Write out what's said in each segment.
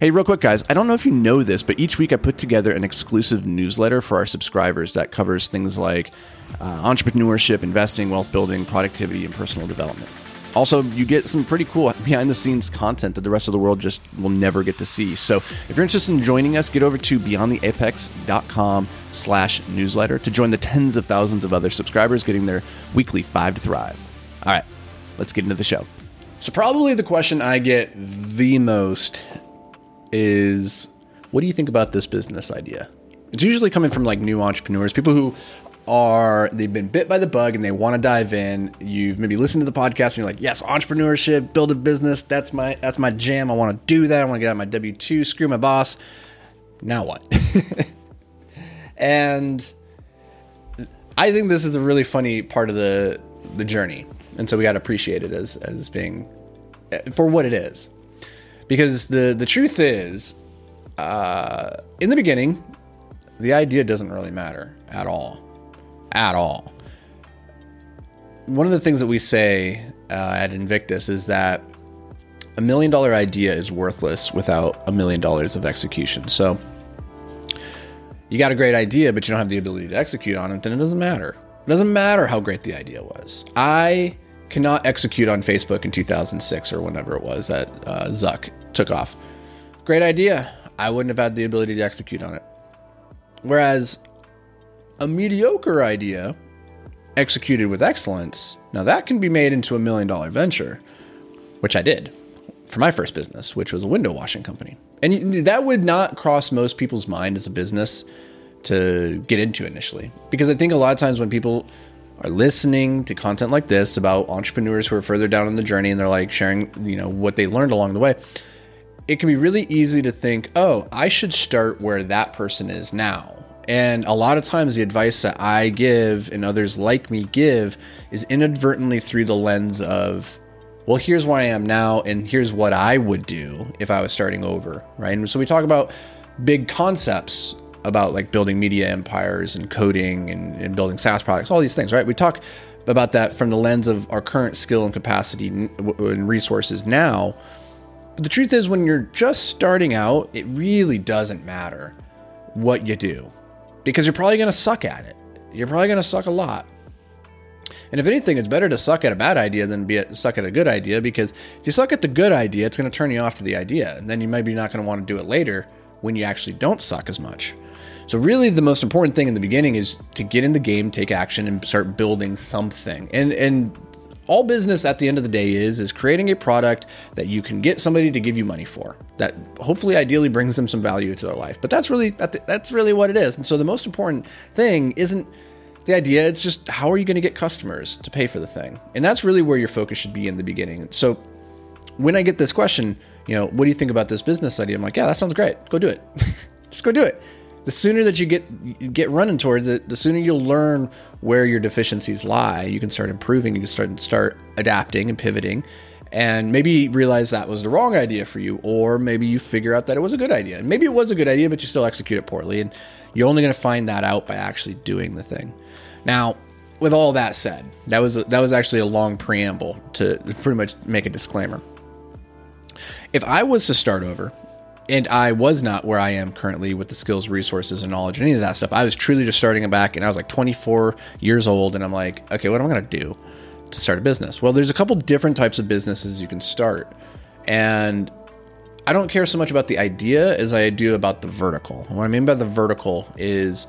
Hey, real quick, guys. I don't know if you know this, but each week I put together an exclusive newsletter for our subscribers that covers things like uh, entrepreneurship, investing, wealth building, productivity, and personal development. Also, you get some pretty cool behind the scenes content that the rest of the world just will never get to see. So if you're interested in joining us, get over to beyondtheapex.com slash newsletter to join the tens of thousands of other subscribers getting their weekly five to thrive. All right, let's get into the show. So probably the question I get the most is what do you think about this business idea? It's usually coming from like new entrepreneurs, people who are they've been bit by the bug and they want to dive in. You've maybe listened to the podcast and you're like, "Yes, entrepreneurship, build a business, that's my that's my jam. I want to do that. I want to get out my W2, screw my boss." Now what? and I think this is a really funny part of the the journey. And so we got to appreciate it as as being for what it is because the the truth is, uh, in the beginning, the idea doesn't really matter at all, at all. One of the things that we say uh, at Invictus is that a million dollar idea is worthless without a million dollars of execution. So you got a great idea, but you don't have the ability to execute on it, then it doesn't matter. It doesn't matter how great the idea was. I cannot execute on Facebook in 2006 or whenever it was that uh, Zuck took off. Great idea. I wouldn't have had the ability to execute on it. Whereas a mediocre idea executed with excellence, now that can be made into a million dollar venture, which I did for my first business, which was a window washing company. And that would not cross most people's mind as a business to get into initially. Because I think a lot of times when people are listening to content like this about entrepreneurs who are further down in the journey and they're like sharing, you know, what they learned along the way, it can be really easy to think, oh, I should start where that person is now. And a lot of times, the advice that I give and others like me give is inadvertently through the lens of, well, here's where I am now, and here's what I would do if I was starting over, right? And so we talk about big concepts about like building media empires and coding and, and building SaaS products, all these things, right? We talk about that from the lens of our current skill and capacity and resources now. But the truth is, when you're just starting out, it really doesn't matter what you do because you're probably going to suck at it. You're probably going to suck a lot. And if anything, it's better to suck at a bad idea than be at, suck at a good idea because if you suck at the good idea, it's going to turn you off to the idea. And then you maybe not going to want to do it later when you actually don't suck as much. So, really, the most important thing in the beginning is to get in the game, take action, and start building something. And and all business at the end of the day is is creating a product that you can get somebody to give you money for that hopefully ideally brings them some value to their life but that's really that's really what it is and so the most important thing isn't the idea it's just how are you going to get customers to pay for the thing and that's really where your focus should be in the beginning so when i get this question you know what do you think about this business idea i'm like yeah that sounds great go do it just go do it the sooner that you get get running towards it, the sooner you'll learn where your deficiencies lie. You can start improving. You can start start adapting and pivoting, and maybe realize that was the wrong idea for you, or maybe you figure out that it was a good idea. And maybe it was a good idea, but you still execute it poorly, and you're only going to find that out by actually doing the thing. Now, with all that said, that was that was actually a long preamble to pretty much make a disclaimer. If I was to start over and I was not where I am currently with the skills, resources, and knowledge, and any of that stuff. I was truly just starting back, and I was like 24 years old, and I'm like, okay, what am I going to do to start a business? Well, there's a couple different types of businesses you can start, and I don't care so much about the idea as I do about the vertical. what I mean by the vertical is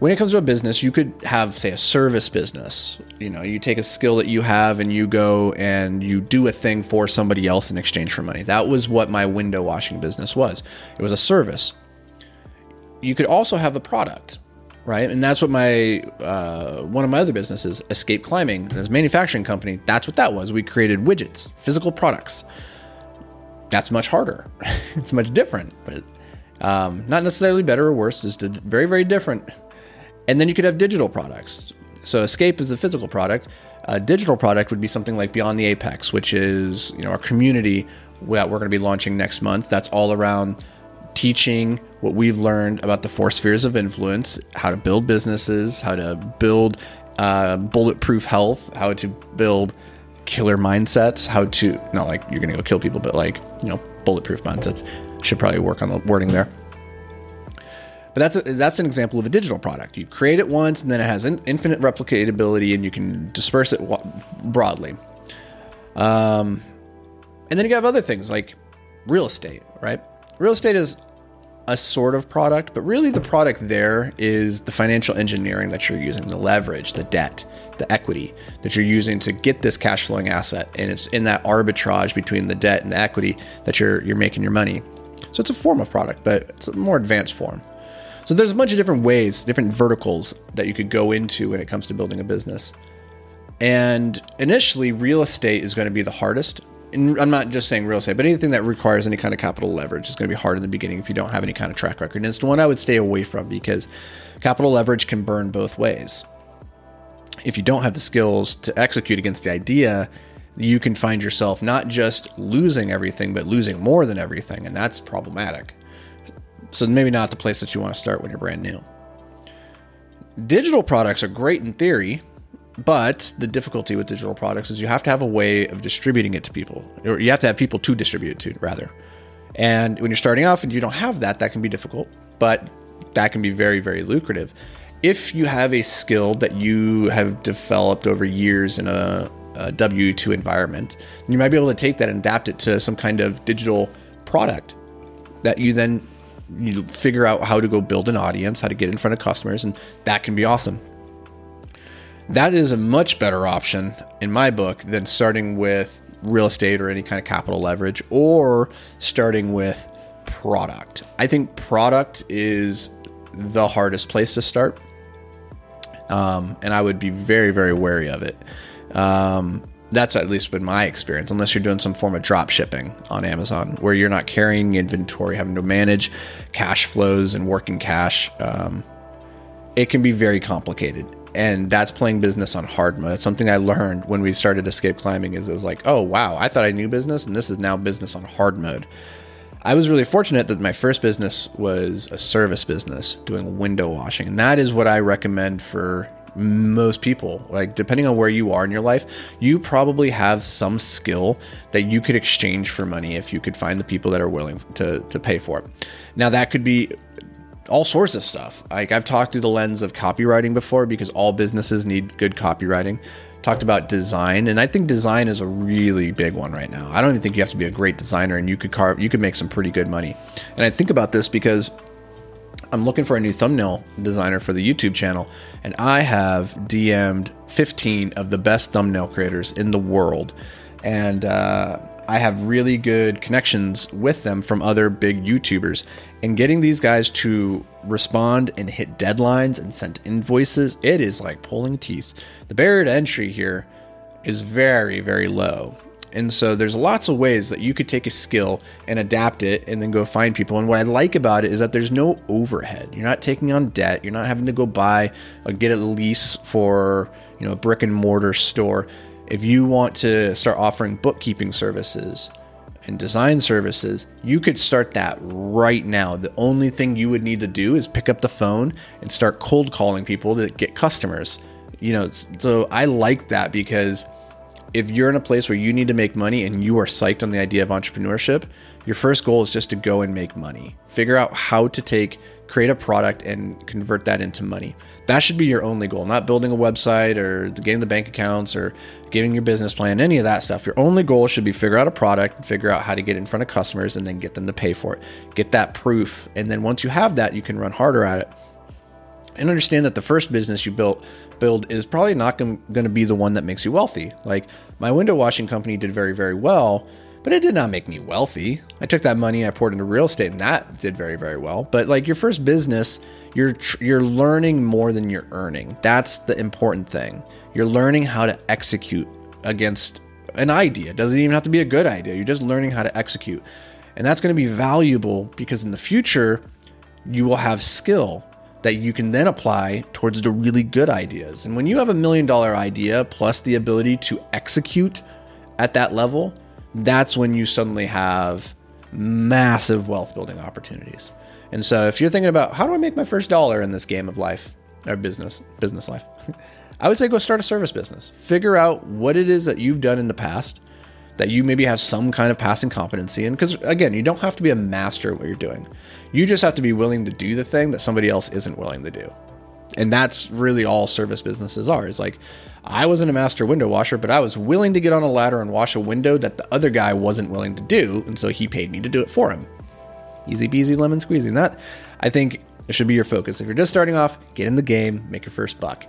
when it comes to a business, you could have, say, a service business. You know, you take a skill that you have and you go and you do a thing for somebody else in exchange for money. That was what my window washing business was. It was a service. You could also have a product, right? And that's what my uh, one of my other businesses, Escape Climbing, a manufacturing company. That's what that was. We created widgets, physical products. That's much harder. it's much different, but um, not necessarily better or worse. Just very, very different and then you could have digital products. So Escape is a physical product. A digital product would be something like Beyond the Apex, which is you know our community that we're going to be launching next month. That's all around teaching what we've learned about the four spheres of influence, how to build businesses, how to build uh, bulletproof health, how to build killer mindsets, how to not like you're going to go kill people, but like you know bulletproof mindsets, Should probably work on the wording there. But that's a, that's an example of a digital product. You create it once, and then it has in, infinite replicatability, and you can disperse it broadly. Um, and then you have other things like real estate, right? Real estate is a sort of product, but really the product there is the financial engineering that you're using, the leverage, the debt, the equity that you're using to get this cash flowing asset. And it's in that arbitrage between the debt and the equity that you're you're making your money. So it's a form of product, but it's a more advanced form. So there's a bunch of different ways, different verticals that you could go into when it comes to building a business. And initially, real estate is going to be the hardest. And I'm not just saying real estate, but anything that requires any kind of capital leverage is going to be hard in the beginning if you don't have any kind of track record. And it's the one I would stay away from because capital leverage can burn both ways. If you don't have the skills to execute against the idea, you can find yourself not just losing everything, but losing more than everything. And that's problematic. So maybe not the place that you want to start when you're brand new. Digital products are great in theory, but the difficulty with digital products is you have to have a way of distributing it to people, or you have to have people to distribute it to, rather. And when you're starting off and you don't have that, that can be difficult, but that can be very, very lucrative. If you have a skill that you have developed over years in a, a W 2 environment, you might be able to take that and adapt it to some kind of digital product that you then you figure out how to go build an audience, how to get in front of customers, and that can be awesome. That is a much better option in my book than starting with real estate or any kind of capital leverage or starting with product. I think product is the hardest place to start. Um, and I would be very, very wary of it. Um, that's at least been my experience, unless you're doing some form of drop shipping on Amazon where you're not carrying inventory, having to manage cash flows and working cash. Um, it can be very complicated. And that's playing business on hard mode. Something I learned when we started escape climbing is it was like, oh wow, I thought I knew business and this is now business on hard mode. I was really fortunate that my first business was a service business doing window washing. And that is what I recommend for most people like depending on where you are in your life you probably have some skill that you could exchange for money if you could find the people that are willing to, to pay for it. Now that could be all sorts of stuff. Like i've talked through the lens of copywriting before because all businesses need good copywriting. Talked about design and i think design is a really big one right now. I don't even think you have to be a great designer and you could carve you could make some pretty good money. And i think about this because I'm looking for a new thumbnail designer for the YouTube channel, and I have DM'd 15 of the best thumbnail creators in the world. And uh, I have really good connections with them from other big YouTubers. And getting these guys to respond and hit deadlines and send invoices, it is like pulling teeth. The barrier to entry here is very, very low. And so there's lots of ways that you could take a skill and adapt it and then go find people. And what I like about it is that there's no overhead. You're not taking on debt. You're not having to go buy or get a lease for, you know, a brick and mortar store. If you want to start offering bookkeeping services and design services, you could start that right now. The only thing you would need to do is pick up the phone and start cold calling people to get customers. You know, so I like that because if you're in a place where you need to make money and you are psyched on the idea of entrepreneurship, your first goal is just to go and make money. Figure out how to take, create a product and convert that into money. That should be your only goal, not building a website or getting the bank accounts or getting your business plan, any of that stuff. Your only goal should be figure out a product and figure out how to get in front of customers and then get them to pay for it. Get that proof. And then once you have that, you can run harder at it and understand that the first business you built build is probably not going to be the one that makes you wealthy. Like my window washing company did very very well, but it did not make me wealthy. I took that money I poured into real estate and that did very very well. But like your first business, you're you're learning more than you're earning. That's the important thing. You're learning how to execute against an idea. It doesn't even have to be a good idea. You're just learning how to execute. And that's going to be valuable because in the future you will have skill that you can then apply towards the really good ideas. And when you have a million dollar idea plus the ability to execute at that level, that's when you suddenly have massive wealth building opportunities. And so if you're thinking about how do I make my first dollar in this game of life or business, business life, I would say go start a service business. Figure out what it is that you've done in the past that you maybe have some kind of passing competency in. Because again, you don't have to be a master at what you're doing. You just have to be willing to do the thing that somebody else isn't willing to do. And that's really all service businesses are. Is like, I wasn't a master window washer, but I was willing to get on a ladder and wash a window that the other guy wasn't willing to do. And so he paid me to do it for him. Easy peasy lemon squeezy. And that, I think, it should be your focus. If you're just starting off, get in the game, make your first buck.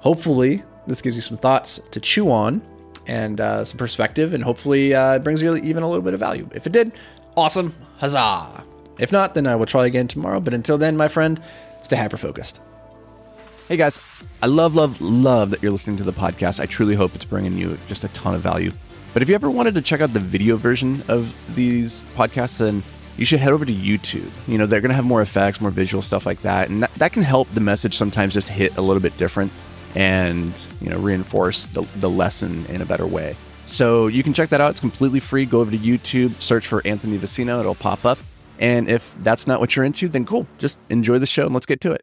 Hopefully, this gives you some thoughts to chew on and uh, some perspective, and hopefully uh, brings you even a little bit of value. If it did, awesome, huzzah! If not, then I will try again tomorrow. But until then, my friend, stay hyper focused. Hey guys, I love, love, love that you're listening to the podcast. I truly hope it's bringing you just a ton of value. But if you ever wanted to check out the video version of these podcasts, then you should head over to YouTube. You know, they're going to have more effects, more visual stuff like that. And that, that can help the message sometimes just hit a little bit different and, you know, reinforce the, the lesson in a better way. So you can check that out. It's completely free. Go over to YouTube, search for Anthony Vicino. It'll pop up. And if that's not what you're into, then cool. Just enjoy the show and let's get to it.